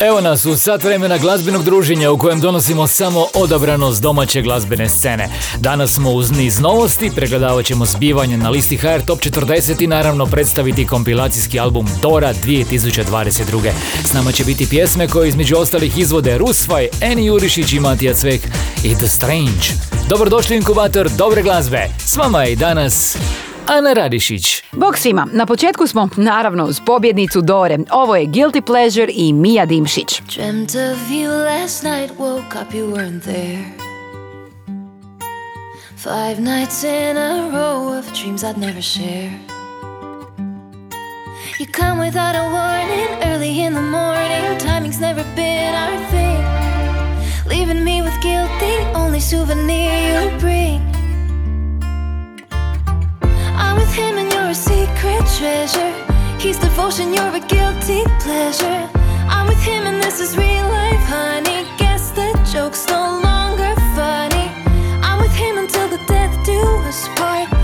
Evo nas u sat vremena glazbenog druženja u kojem donosimo samo odabranost domaće glazbene scene. Danas smo uz niz novosti, pregledavat ćemo zbivanje na listi HR Top 40 i naravno predstaviti kompilacijski album Dora 2022. S nama će biti pjesme koje između ostalih izvode Rusvaj, Eni Jurišić i Matija Cvek i The Strange. Dobrodošli inkubator dobre glazbe. S vama je i danas Ana Radišić. Bog svima, na početku smo naravno uz pobjednicu Dore. Ovo je Guilty Pleasure i Mija Dimšić. Dreamt of you last night, woke up, you weren't there. Five nights in a row of dreams I'd never share. You come without a warning, early in the morning, timing's never been our thing. Leaving me with guilt, the only souvenir you bring. Him and you're a secret treasure. He's devotion, you're a guilty pleasure. I'm with him and this is real life, honey. Guess the joke's no longer funny. I'm with him until the death do us part.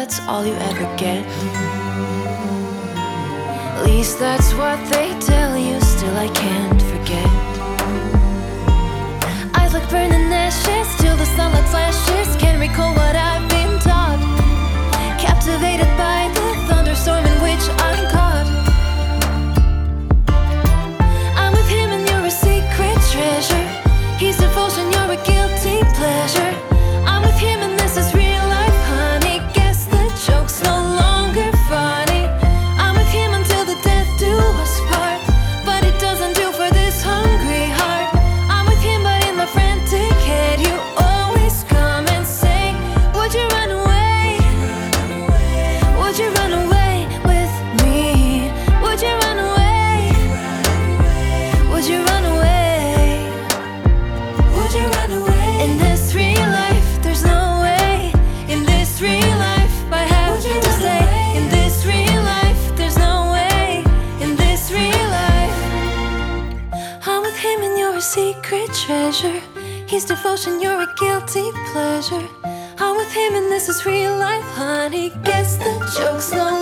That's all you ever get. At least that's what they tell you, still I can't forget. Eyes like burning ashes, till the sunlight flashes. Can't recall what I've been taught. Captivated by He's devotion, you're a guilty pleasure. I'm with him and this is real life, honey. Guess the joke's no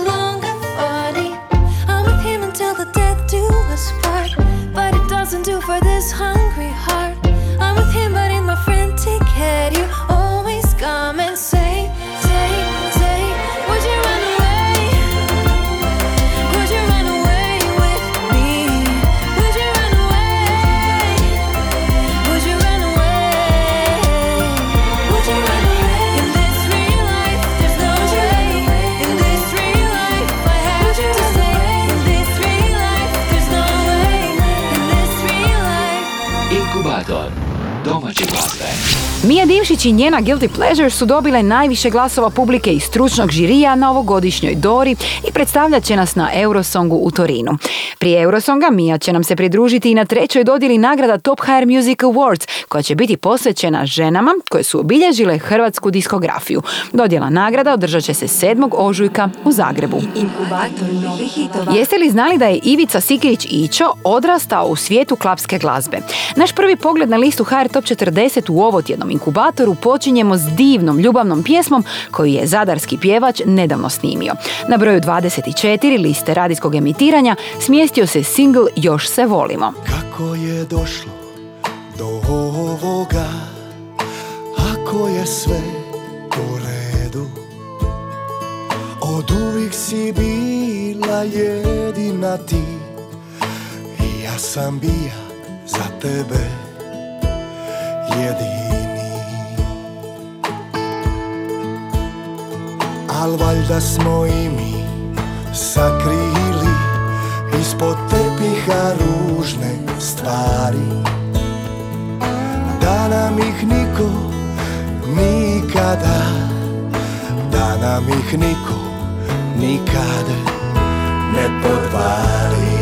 Mija Dimšić i njena Guilty Pleasure su dobile najviše glasova publike i stručnog žirija na ovogodišnjoj Dori i predstavljat će nas na Eurosongu u Torinu. Prije Eurosonga Mija će nam se pridružiti i na trećoj dodjeli nagrada Top HR Music Awards koja će biti posvećena ženama koje su obilježile hrvatsku diskografiju. Dodjela nagrada održat će se 7. ožujka u Zagrebu. Jeste li znali da je Ivica Sikirić Ićo odrastao u svijetu klapske glazbe? Naš prvi pogled na listu HR Top 40 u ovotjednom inkubatoru počinjemo s divnom ljubavnom pjesmom koju je zadarski pjevač nedavno snimio. Na broju 24 liste radijskog emitiranja smjestio se single Još se volimo. Kako je došlo do ovoga Ako je sve u redu Od uvijek si bila jedina ti I ja sam bija za tebe jedini Al valjda smo i mi sakrili Ispod tepiha ružne stvari. Da nam ih niko nikada Da nam ih niko nikada Ne podvari.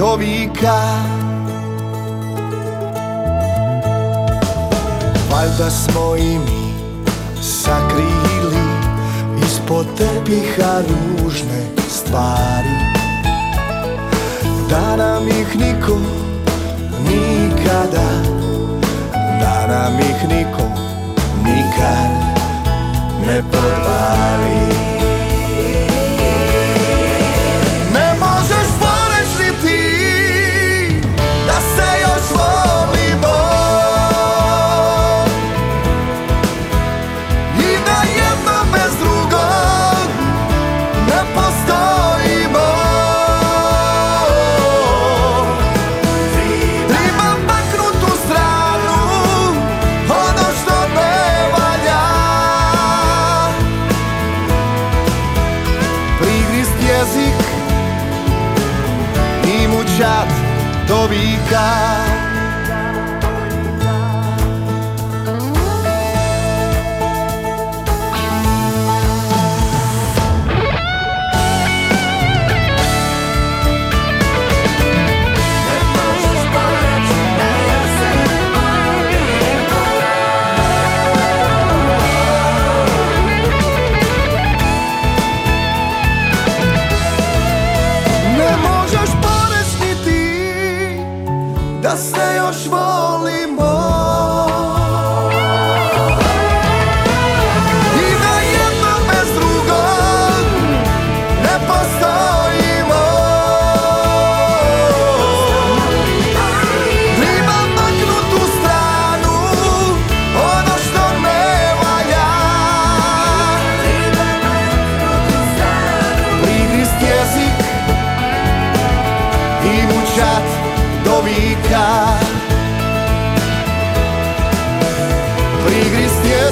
Do vika Valjda smo i mi sakrili ispod tepiha ružne stvari. Da nam ih niko nikada Da nam ih niko nikad ne podvali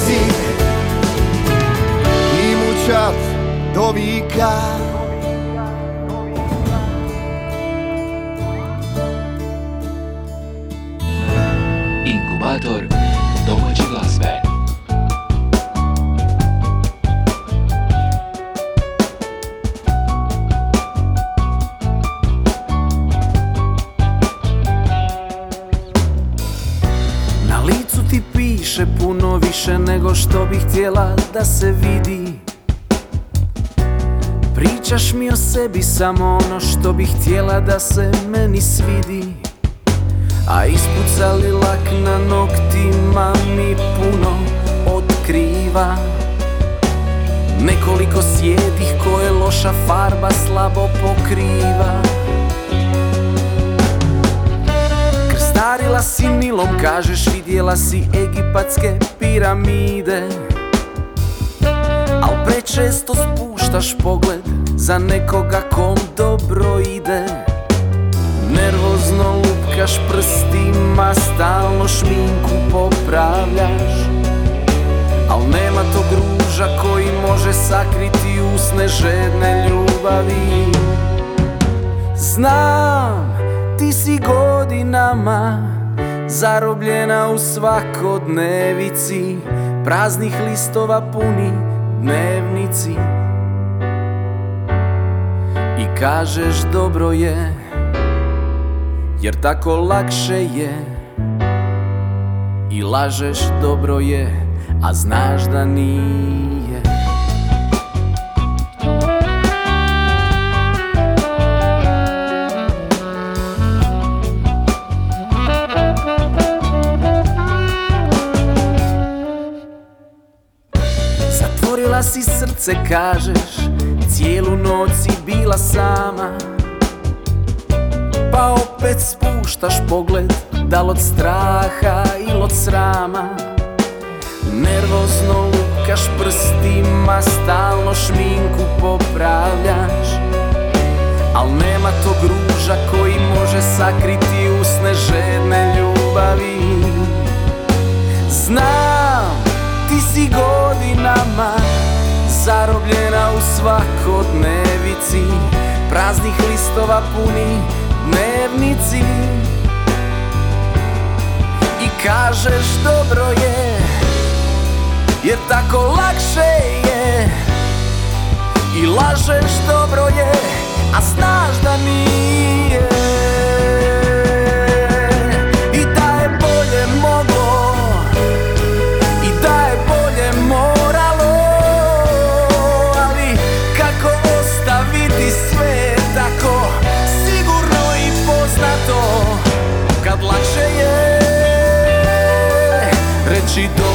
jezik i mučat do vika. Inkubator htjela da se vidi. Pričaš mi o sebi samo ono što bih htjela da se meni svidi. A ispucali lak na noktima mi puno otkriva. Nekoliko sjedih koje loša farba slabo pokriva. Krstarila si Nilom, kažeš vidjela si egipatske piramide Al prečesto spuštaš pogled za nekoga kom dobro ide. Nervozno lupkaš prstima, stalno šminku popravljaš. Al nema tog ruža koji može sakriti usne žedne ljubavi. Znam, ti si godinama Zarobljena u svakodnevici Praznih listova puni dnevnici I kažeš dobro je Jer tako lakše je. I lažeš dobro je A znaš da nije srce, kažeš Cijelu noć si bila sama. Pa opet spuštaš pogled Da li od straha ili od srama. Nervozno lukaš prstima Stalno šminku popravljaš. Al nema tog ruža koji može sakriti usne žedne ljubavi. Znam, ti si godinama Zarobljena u svakodnevici. Praznih listova puni dnevnici. I kažeš dobro je Jer tako lakše je. I lažeš dobro je A znaš da nije Reći dobro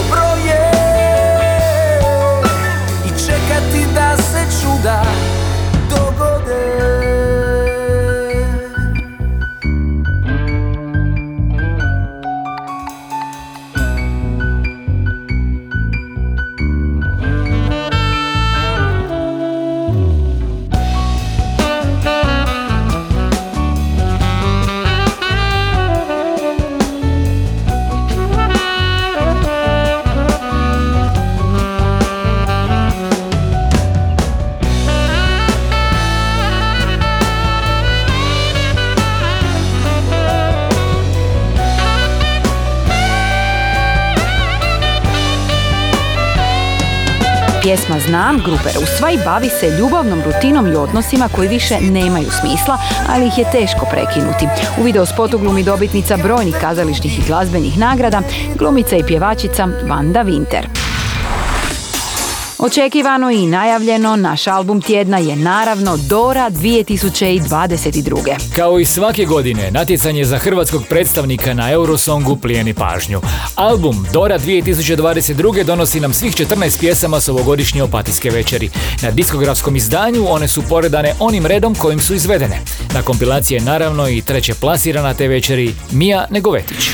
Znam grupe Rusvaj bavi se ljubavnom rutinom i odnosima koji više nemaju smisla, ali ih je teško prekinuti. U video spotu glumi dobitnica brojnih kazališnih i glazbenih nagrada, glumica i pjevačica Vanda Winter. Očekivano i najavljeno, naš album tjedna je naravno Dora 2022. Kao i svake godine, natjecanje za hrvatskog predstavnika na Eurosongu plijeni pažnju. Album Dora 2022. donosi nam svih 14 pjesama s ovogodišnje opatijske večeri. Na diskografskom izdanju one su poredane onim redom kojim su izvedene. Na kompilaciji je naravno i treće plasirana te večeri Mija Negovetić.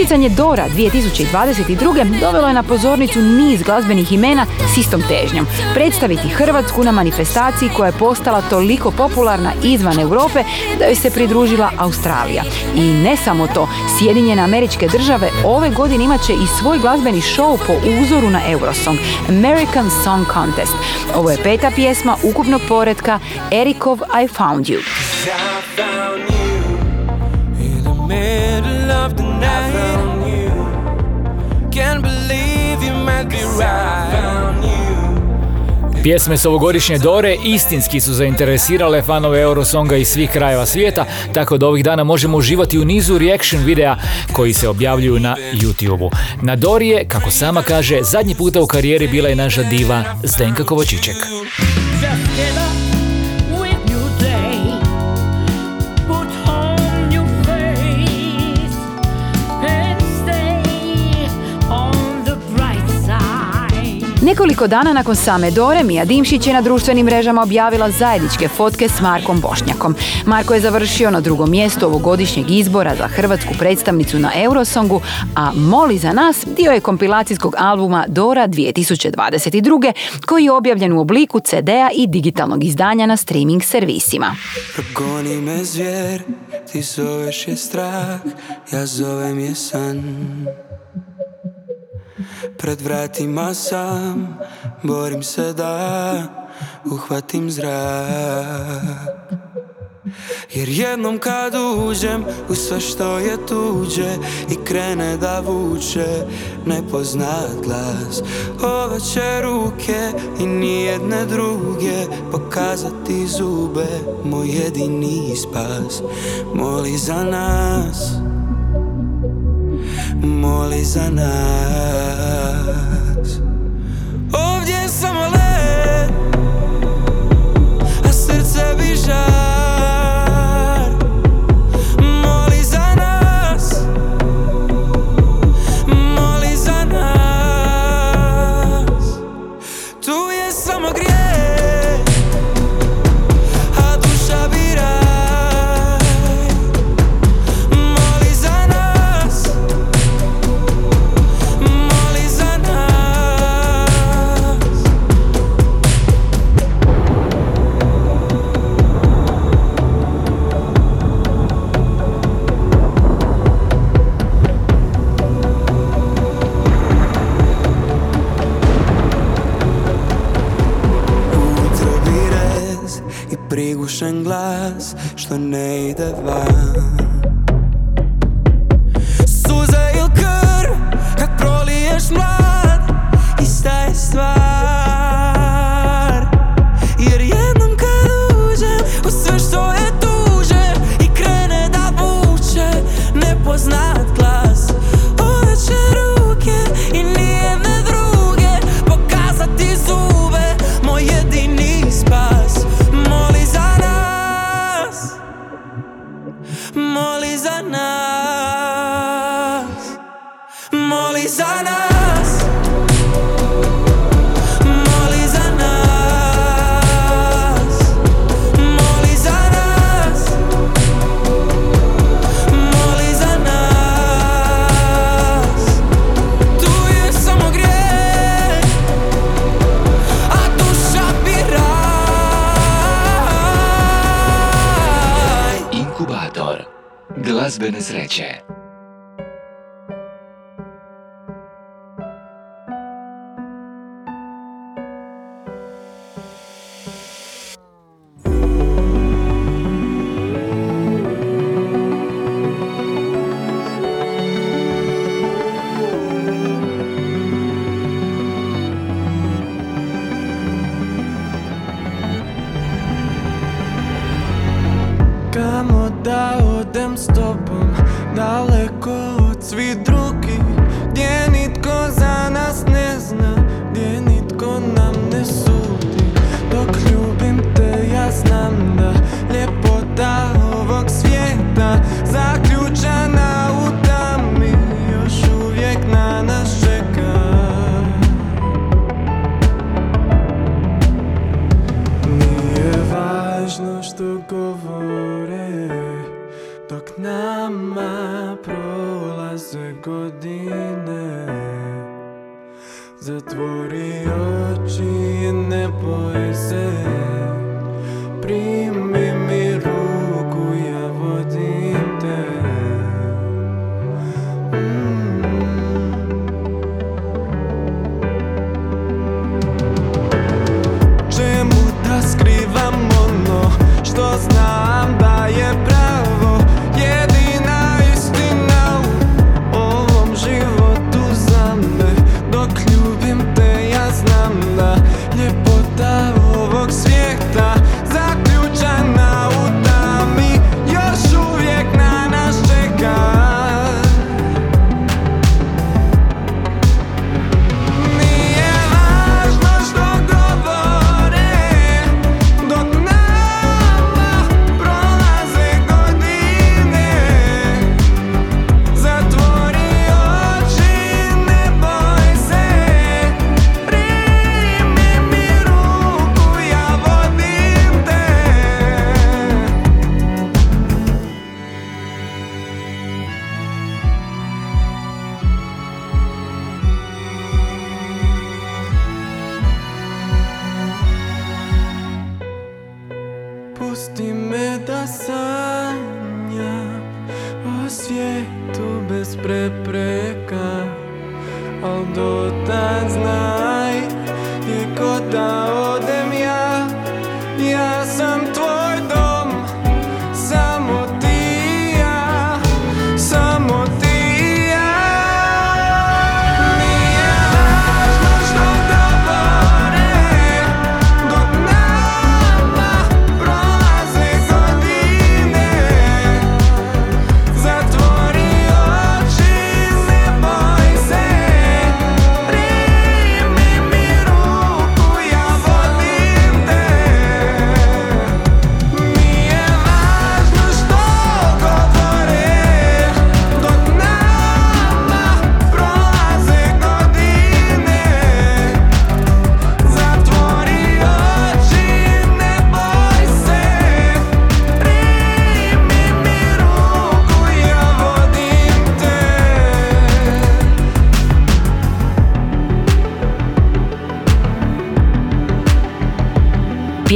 Natjecanje Dora 2022. dovelo je na pozornicu niz glazbenih imena s istom težnjom. Predstaviti Hrvatsku na manifestaciji koja je postala toliko popularna izvan Europe da joj se pridružila Australija. I ne samo to, Sjedinjene američke države ove godine imat će i svoj glazbeni show po uzoru na Eurosong, American Song Contest. Ovo je peta pjesma ukupnog poredka Erikov I Found You. In the middle of the night, I found you. Can't believe you might be right. I found you. Pjesme s ovogodišnje Dore istinski su zainteresirale fanove Eurosonga iz svih krajeva svijeta, tako da ovih dana možemo uživati u nizu reaction videa koji se objavljuju na YouTubeu. Na Dori je, kako sama kaže, zadnji puta u karijeri bila je naša diva Zdenka Kovačiček. Just Nekoliko dana nakon same Dore, Mija Dimšić je na društvenim mrežama objavila zajedničke fotke s Markom Bošnjakom. Marko je završio na drugom mjestu ovogodišnjeg izbora za hrvatsku predstavnicu na Eurosongu, a Moli za nas dio je kompilacijskog albuma Dora 2022. koji je objavljen u obliku CD-a i digitalnog izdanja na streaming servisima. Progoni me zvijer, ti zoveš je strah, ja zovem je san. Pred vratima sam, borim se da uhvatim zrak. Jer jednom kad uđem u sve što je tuđe I krene da vuče nepoznat glas Ove će ruke i nijedne druge Pokazati zube, moj jedini spas Moli za nas Moli za nas. Ovdje je samo led A srce bi žar prigušen glas što ne ide van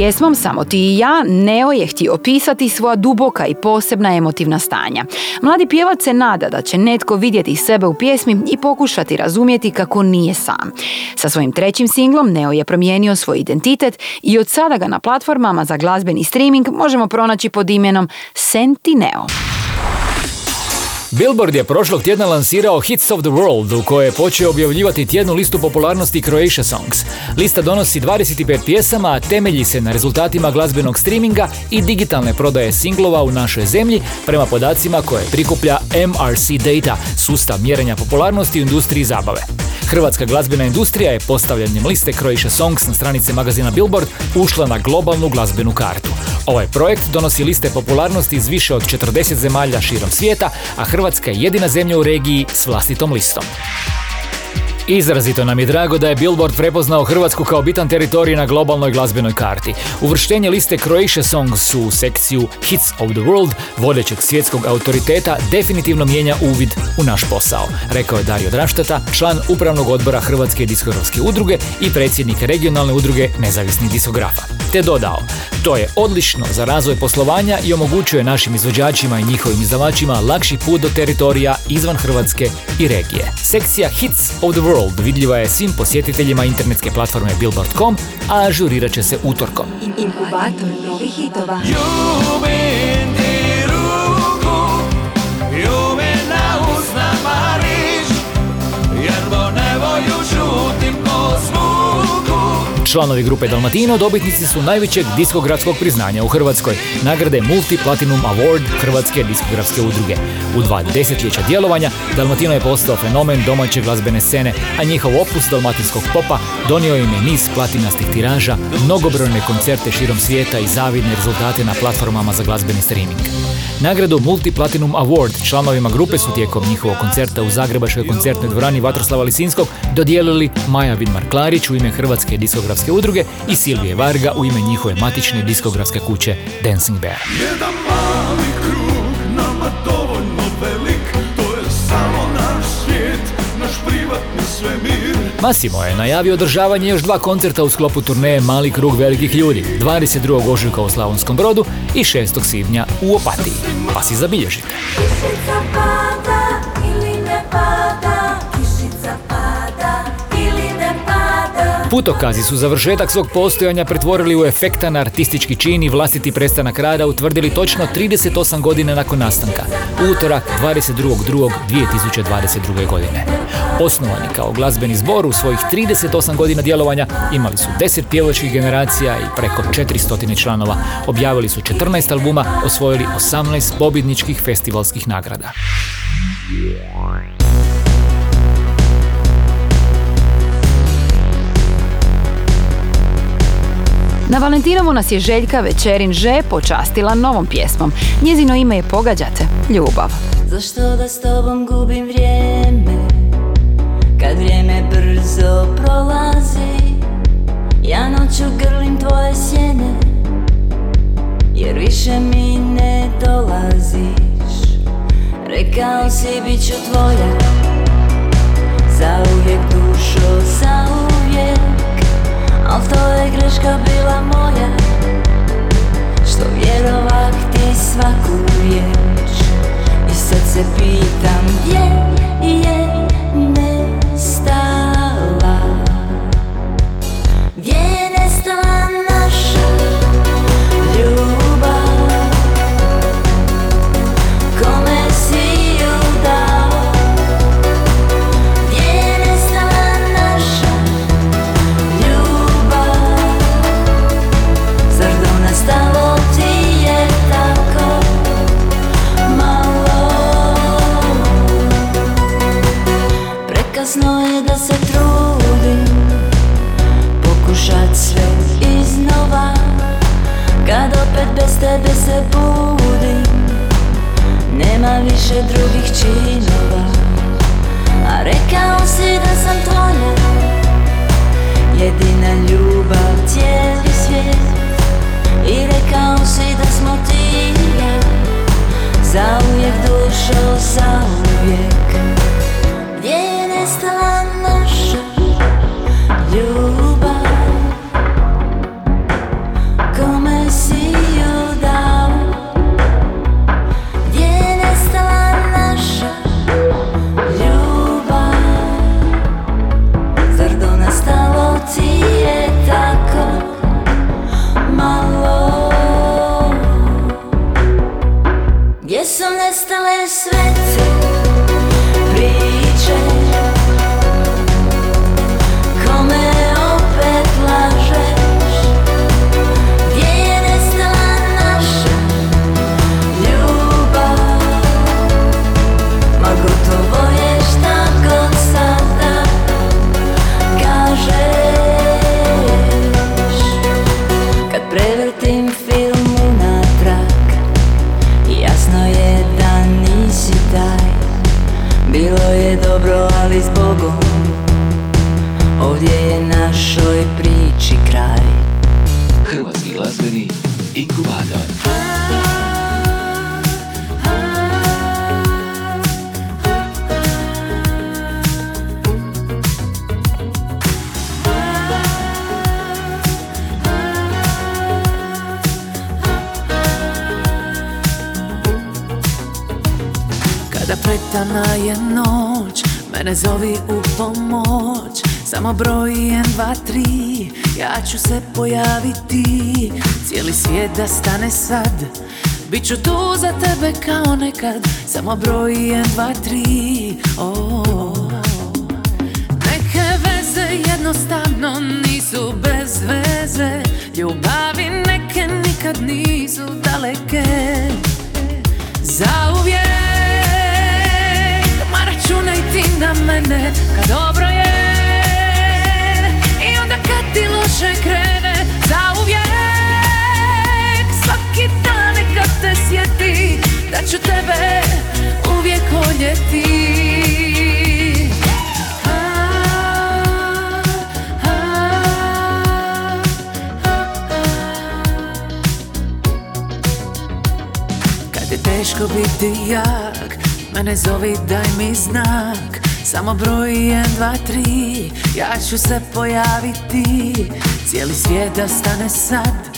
Pjesmom Samo ti i ja Neo je htio opisati svoja duboka i posebna emotivna stanja. Mladi pjevač se nada da će netko vidjeti sebe u pjesmi i pokušati razumjeti kako nije sam. Sa svojim trećim singlom Neo je promijenio svoj identitet i od sada ga na platformama za glazbeni streaming možemo pronaći pod imenom Senti Neo. Billboard je prošlog tjedna lansirao Hits of the World u kojoj je počeo objavljivati tjednu listu popularnosti Croatia Songs. Lista donosi 25 pjesama, a temelji se na rezultatima glazbenog streaminga i digitalne prodaje singlova u našoj zemlji prema podacima koje prikuplja MRC Data, sustav mjerenja popularnosti u industriji zabave. Hrvatska glazbena industrija je postavljanjem liste Croatia Songs na stranice magazina Billboard ušla na globalnu glazbenu kartu. Ovaj projekt donosi liste popularnosti iz više od 40 zemalja širom svijeta, a Hrvatska je jedina zemlja u regiji s vlastitom listom. Izrazito nam je drago da je Billboard prepoznao Hrvatsku kao bitan teritorij na globalnoj glazbenoj karti. Uvrštenje liste Croatia Songs u sekciju Hits of the World, vodećeg svjetskog autoriteta, definitivno mijenja uvid u naš posao, rekao je Dario Draštata, član upravnog odbora Hrvatske diskografske udruge i predsjednik regionalne udruge nezavisnih diskografa. Te dodao, to je odlično za razvoj poslovanja i omogućuje našim izvođačima i njihovim izdavačima lakši put do teritorija izvan Hrvatske i regije. Sekcija Hits of the World vidljiva je svim posjetiteljima internetske platforme Billboard.com, a ažurirat će se utorkom. Inkubator novih hitova. Članovi grupe Dalmatino dobitnici su najvećeg diskografskog priznanja u Hrvatskoj, nagrade Multi Platinum Award Hrvatske diskografske udruge. U dva desetljeća djelovanja Dalmatino je postao fenomen domaće glazbene scene, a njihov opus dalmatinskog popa donio im je niz platinastih tiraža, mnogobrojne koncerte širom svijeta i zavidne rezultate na platformama za glazbeni streaming. Nagradu Multi Platinum Award članovima grupe su tijekom njihovog koncerta u Zagrebačkoj koncertnoj dvorani Vatroslava Lisinskog dodijelili Maja Vidmar Klarić u ime Hrvatske diskografske udruge i Silvije Varga u ime njihove matične diskografske kuće Dancing Bear. Jedan mali krug, nama dovoljno velik To je samo naš svijet, naš privatni svemir Massimo je najavio održavanje još dva koncerta u sklopu turneje Mali krug velikih ljudi, 22. ožujka u Slavonskom brodu i 6. svibnja u Opatiji. Pa si zabilježite. Putokazi su završetak svog postojanja pretvorili u efektan artistički čin i vlastiti prestanak rada utvrdili točno 38 godina nakon nastanka, utorak 22.2.2022. godine. Osnovani kao glazbeni zbor u svojih 38 godina djelovanja imali su 10 pjevačkih generacija i preko 400 članova. Objavili su 14 albuma, osvojili 18 pobjedničkih festivalskih nagrada. Na Valentinovu nas je Željka Večerin Že počastila novom pjesmom. Njezino ime je Pogađate, ljubav. Zašto da s tobom gubim vrijeme Kad vrijeme brzo prolazi Ja noću grlim tvoje sjene Jer više mi ne dolaziš Rekao si bit ću tvoja Zauvijek dušo, zauvijek Al to je greška bila moja Što vjerovat ti svaku riječ. I sad se pitam gdje je nestala više drugih činova. A rekao si da sam tvoja Jedina ljubav, cijeli svijet. I rekao si da smo ti i ja Zauvijek dušo, zauvijek. Gdje je nestala bit ću tu za tebe kao nekad Samo broj 1, 2, 3, oh. Neke veze jednostavno nisu bez veze. Ljubavi neke nikad nisu daleke. Zauvijek Ma računaj ti na mene kad dobro je. I onda kad ti loše krene Da ću tebe uvijek voljeti. Kad je teško biti jak Mene zovi daj mi znak. Samo broj 1, 2, 3 Ja ću se pojaviti. Cijeli svijet da stane sad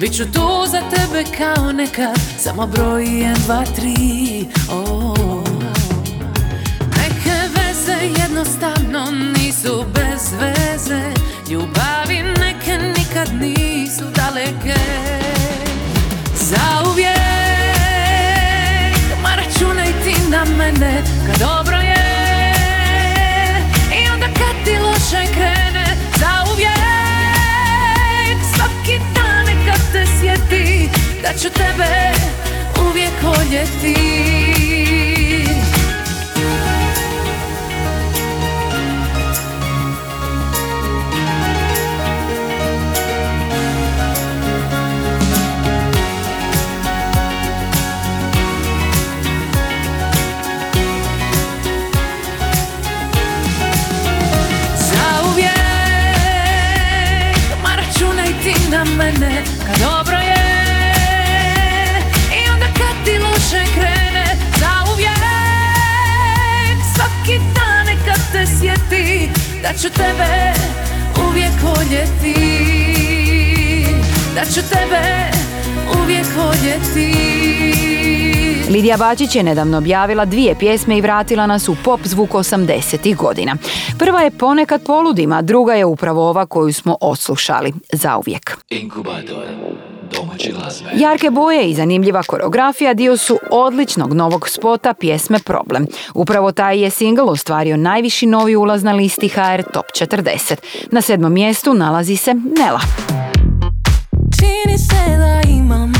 Biću tu za tebe kao nekad Samo broj 1, 2, 3 oh. Neke veze jednostavno nisu bez veze. Ljubavi neke nikad nisu daleke. Zauvijek Ma računaj ti na mene kad dobro je Da ću tebe uvijek voljeti Lidija Bačić je nedavno objavila dvije pjesme i vratila nas u pop zvuk 80. godina. Prva je Ponekad poludim, a druga je upravo ova koju smo odslušali, zauvijek. Inkubator. Jarke boje i zanimljiva koreografija dio su odličnog novog spota pjesme Problem. Upravo taj je single ostvario najviši novi ulaz na listi HR Top 40. Na sedmom mjestu nalazi se Nela. Čini se da imam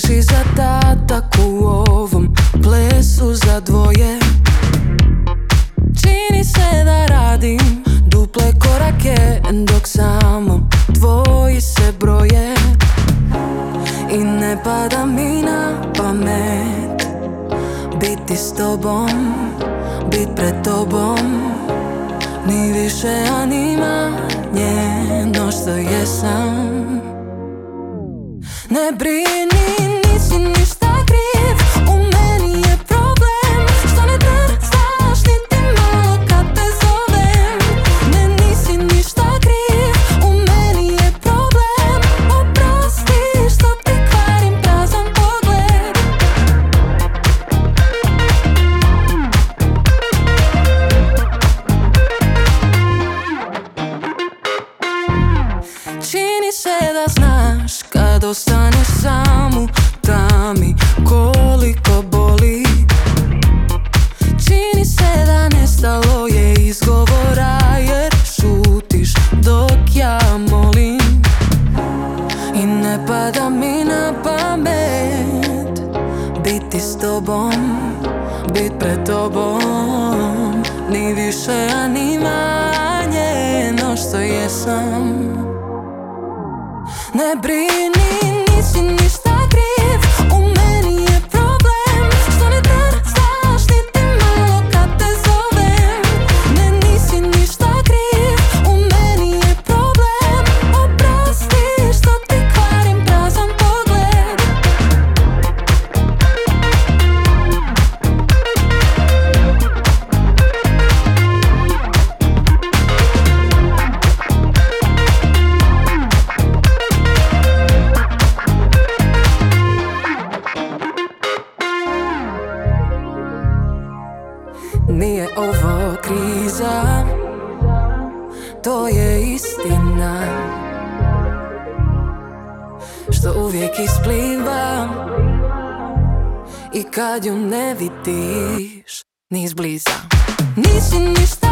teži zadatak u ovom plesu za dvoje. Čini se da radim duple korake dok samo tvoji se broje. I ne pada mi na pamet biti s tobom, bit pred tobom. Ni više animanje no što jesam ne brini, nisi ništa Nije ovo kriza To je istina. Što uvijek ispliva I kad ju ne vidiš Ni izbliza. Nisi ništa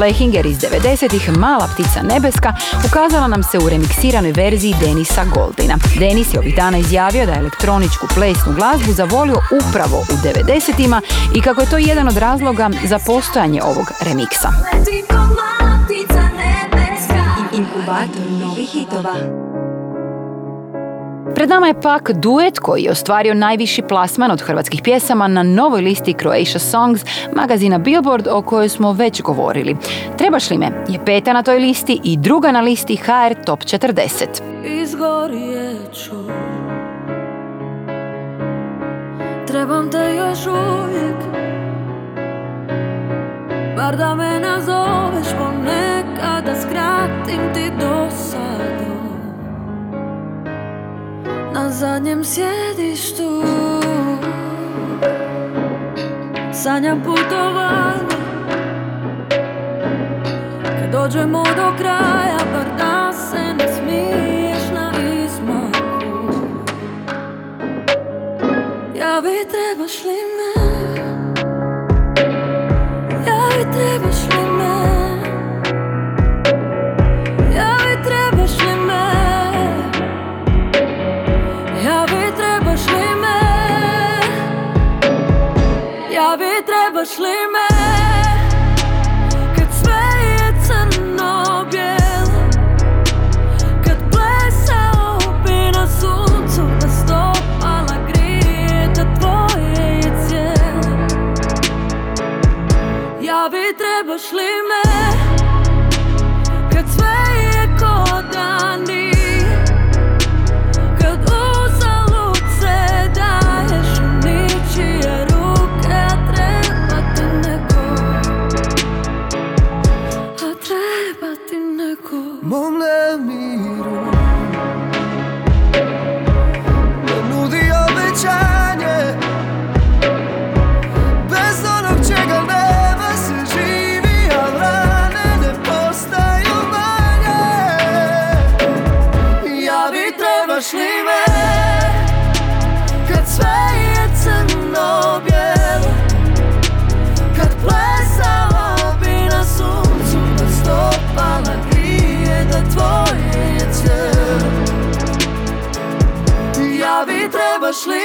Plehinger iz 90-ih Mala ptica nebeska ukazala nam se u remiksiranoj verziji Denisa Goldina. Denis je ovih dana izjavio da je elektroničku plesnu glazbu zavolio upravo u 90-ima i kako je to jedan od razloga za postojanje ovog remiksa. Inkubator novih hitova. Pred nama je pak duet koji je ostvario najviši plasman od hrvatskih pjesama na novoj listi Croatia Songs magazina Billboard o kojoj smo već govorili. Trebaš li me je peta na toj listi i druga na listi HR Top 40. Izgorijet ću Trebam te još uvijek Bar da me nazoveš ponekad Da skratim ti dosadu Na zadnjem sjedištu. Sanjam putovanje. Kad dođemo do kraja Bar da se ne smiješ na izmaku. Ja bi trebaš li me? Ja bi trebaš li me пошли.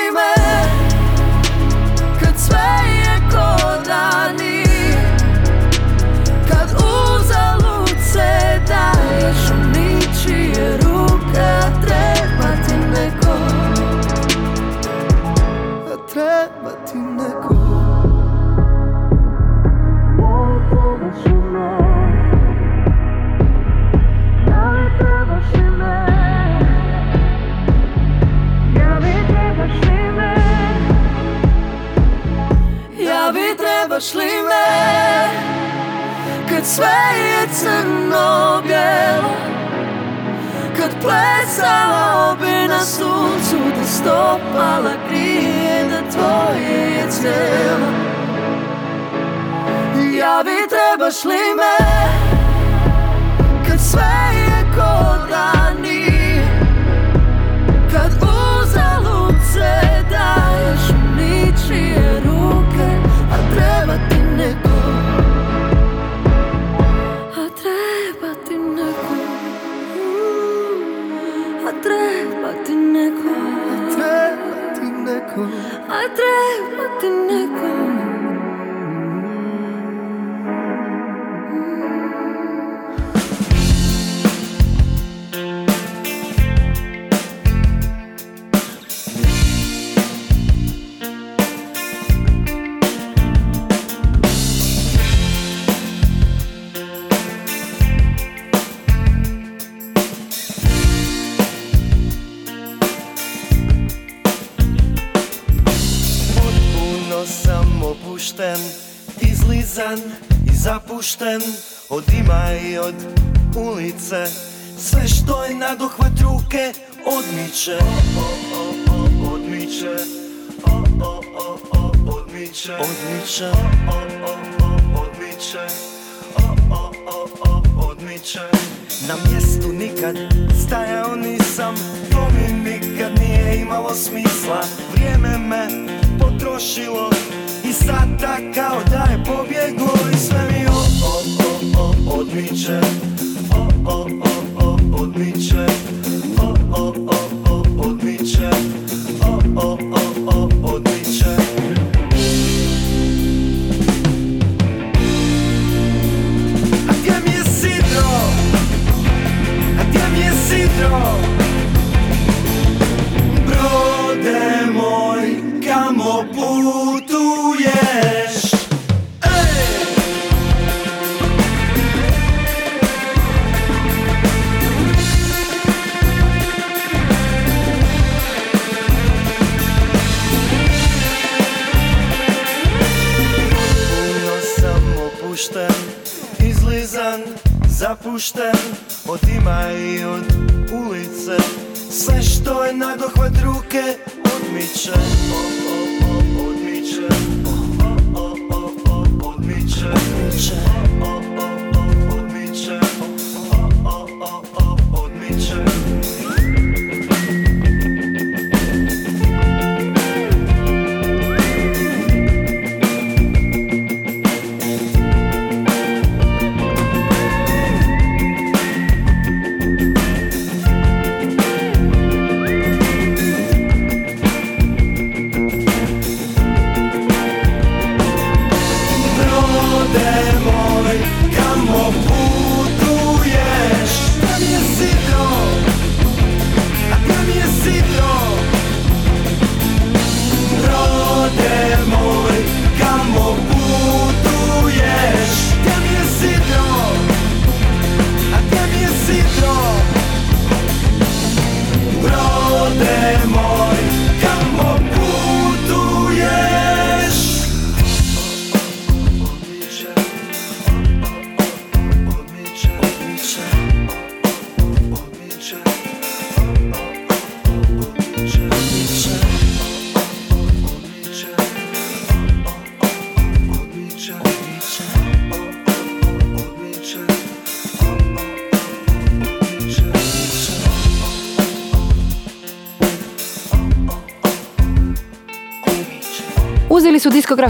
Kad sve je crno bijelo. Kad plesala bi na suncu Da stopala grije Da tvoje je cijelo Ja bi trebaš li me? Kad sve disconnect i zapušten Od ima i od ulice. Sve što je na dohvat ruke odmiče. O, o, o, odmiče. Odmiče. Odmiče. Odmiče. Odmiče. Na mjestu nikad stajao nisam. To mi nikad nije imalo smisla. Vrijeme me potrošilo I sada kao da odmiče O, o, o, o, odmiče O, o, o, o, odmiče O, o, o, o, odmiče A gdje mi je sidro? A gdje mi je sidro? Zapušten Od ima i od ulice Sve što je na dohvat ruke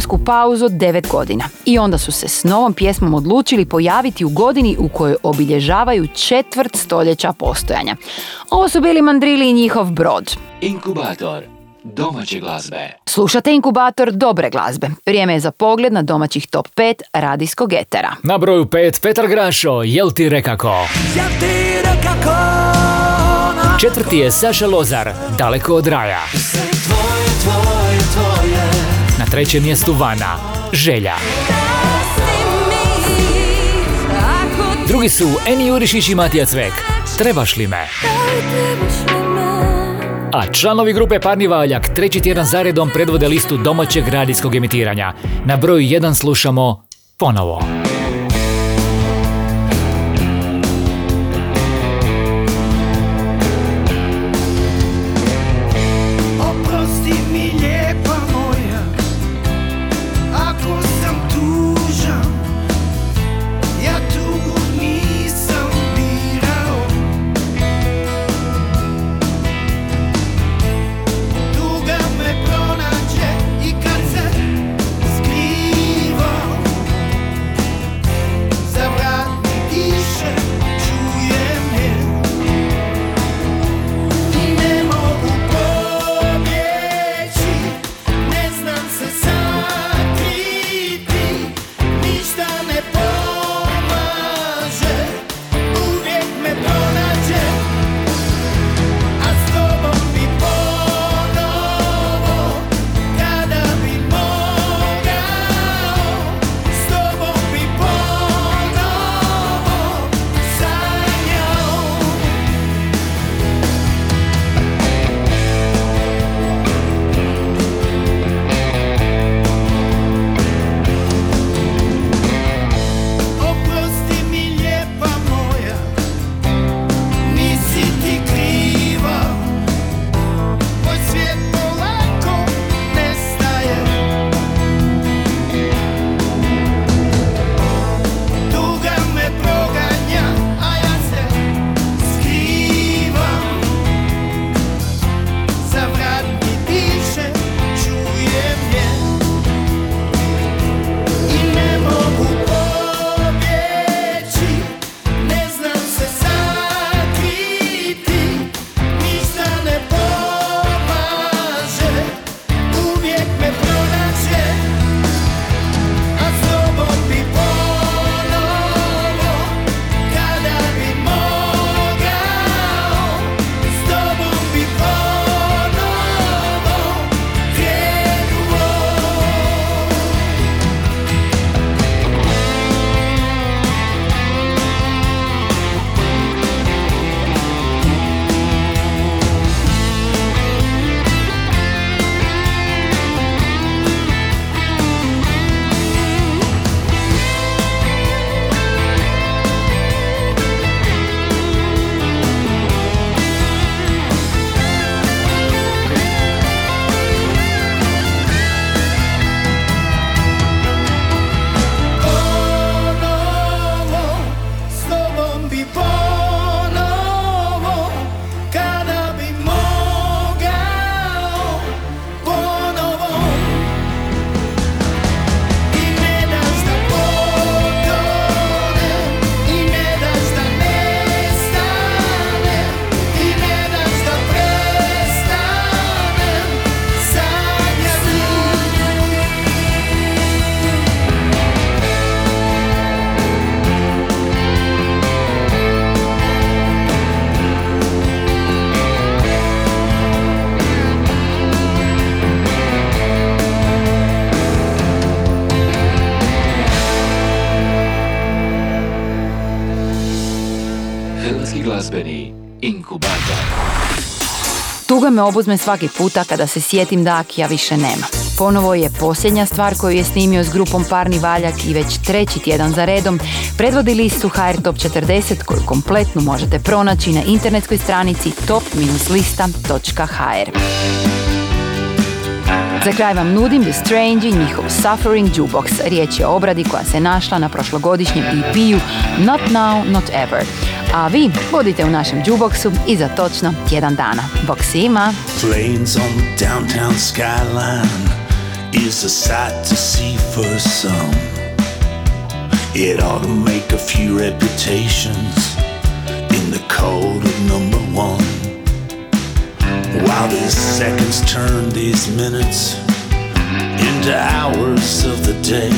su diskografsku pauzu od 9 godina i onda su se s novom pjesmom odlučili pojaviti u godini u kojoj obilježavaju četvrt stoljeća postojanja. Ovo su bili Mandrili i njihov brod. Inkubator domaće glazbe. Slušate inkubator dobre glazbe. Vrijeme je za pogled na domaćih top 5 radijskog etera. Na broju 5 Petar Grašo, jel ti rekako? Ja ti nekako Četvrti je Saša Lozar, daleko od raja. Trećem mjestu Vana, Želja. Drugi su Eni Jurišić i Matija Cvek, Trebaš li me? A članovi grupe Parni Valjak treći tjedan zaredom predvode listu domaćeg radijskog emitiranja. Na broju 1 slušamo ponovo. Tuga me obuzme svaki puta kada se sjetim da Akija više nema. Ponovo je posljednja stvar koju je snimio s grupom Parni Valjak i već treći tjedan za redom predvodi listu HR Top 40 koju kompletnu možete pronaći na internetskoj stranici top-lista.hr. Za kraj vam nudim The Strange i njihov Suffering Jukebox. Riječ je o obradi koja se našla na prošlogodišnjem EP-u Not Now, Not Ever. A vi budite u našem jukeboxu i za točno tjedan dana. Bok svima! Planes on the downtown skyline is a sight to see for some. It ought to make a few reputations in the code of number one. While these seconds turn these minutes into hours of the day,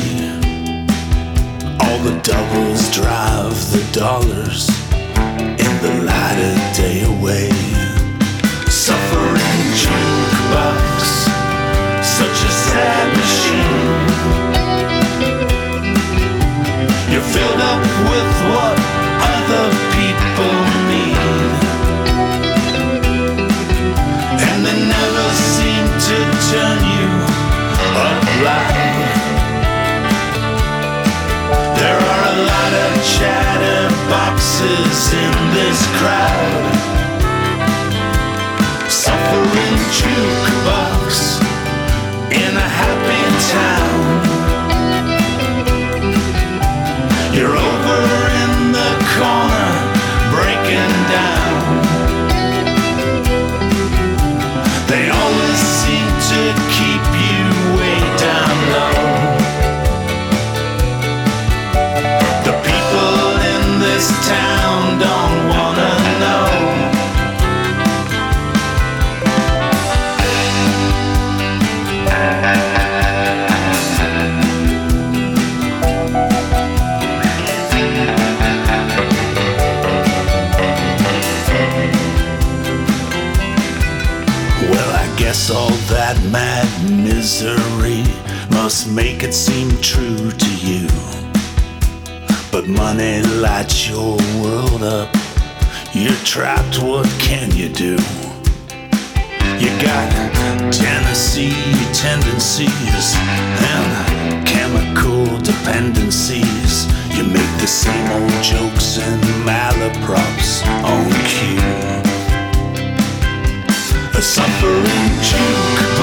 all the doubles drive the dollars Tennessee tendencies and chemical dependencies. You make the same old jokes and malaprops on cue. A suffering jukebox,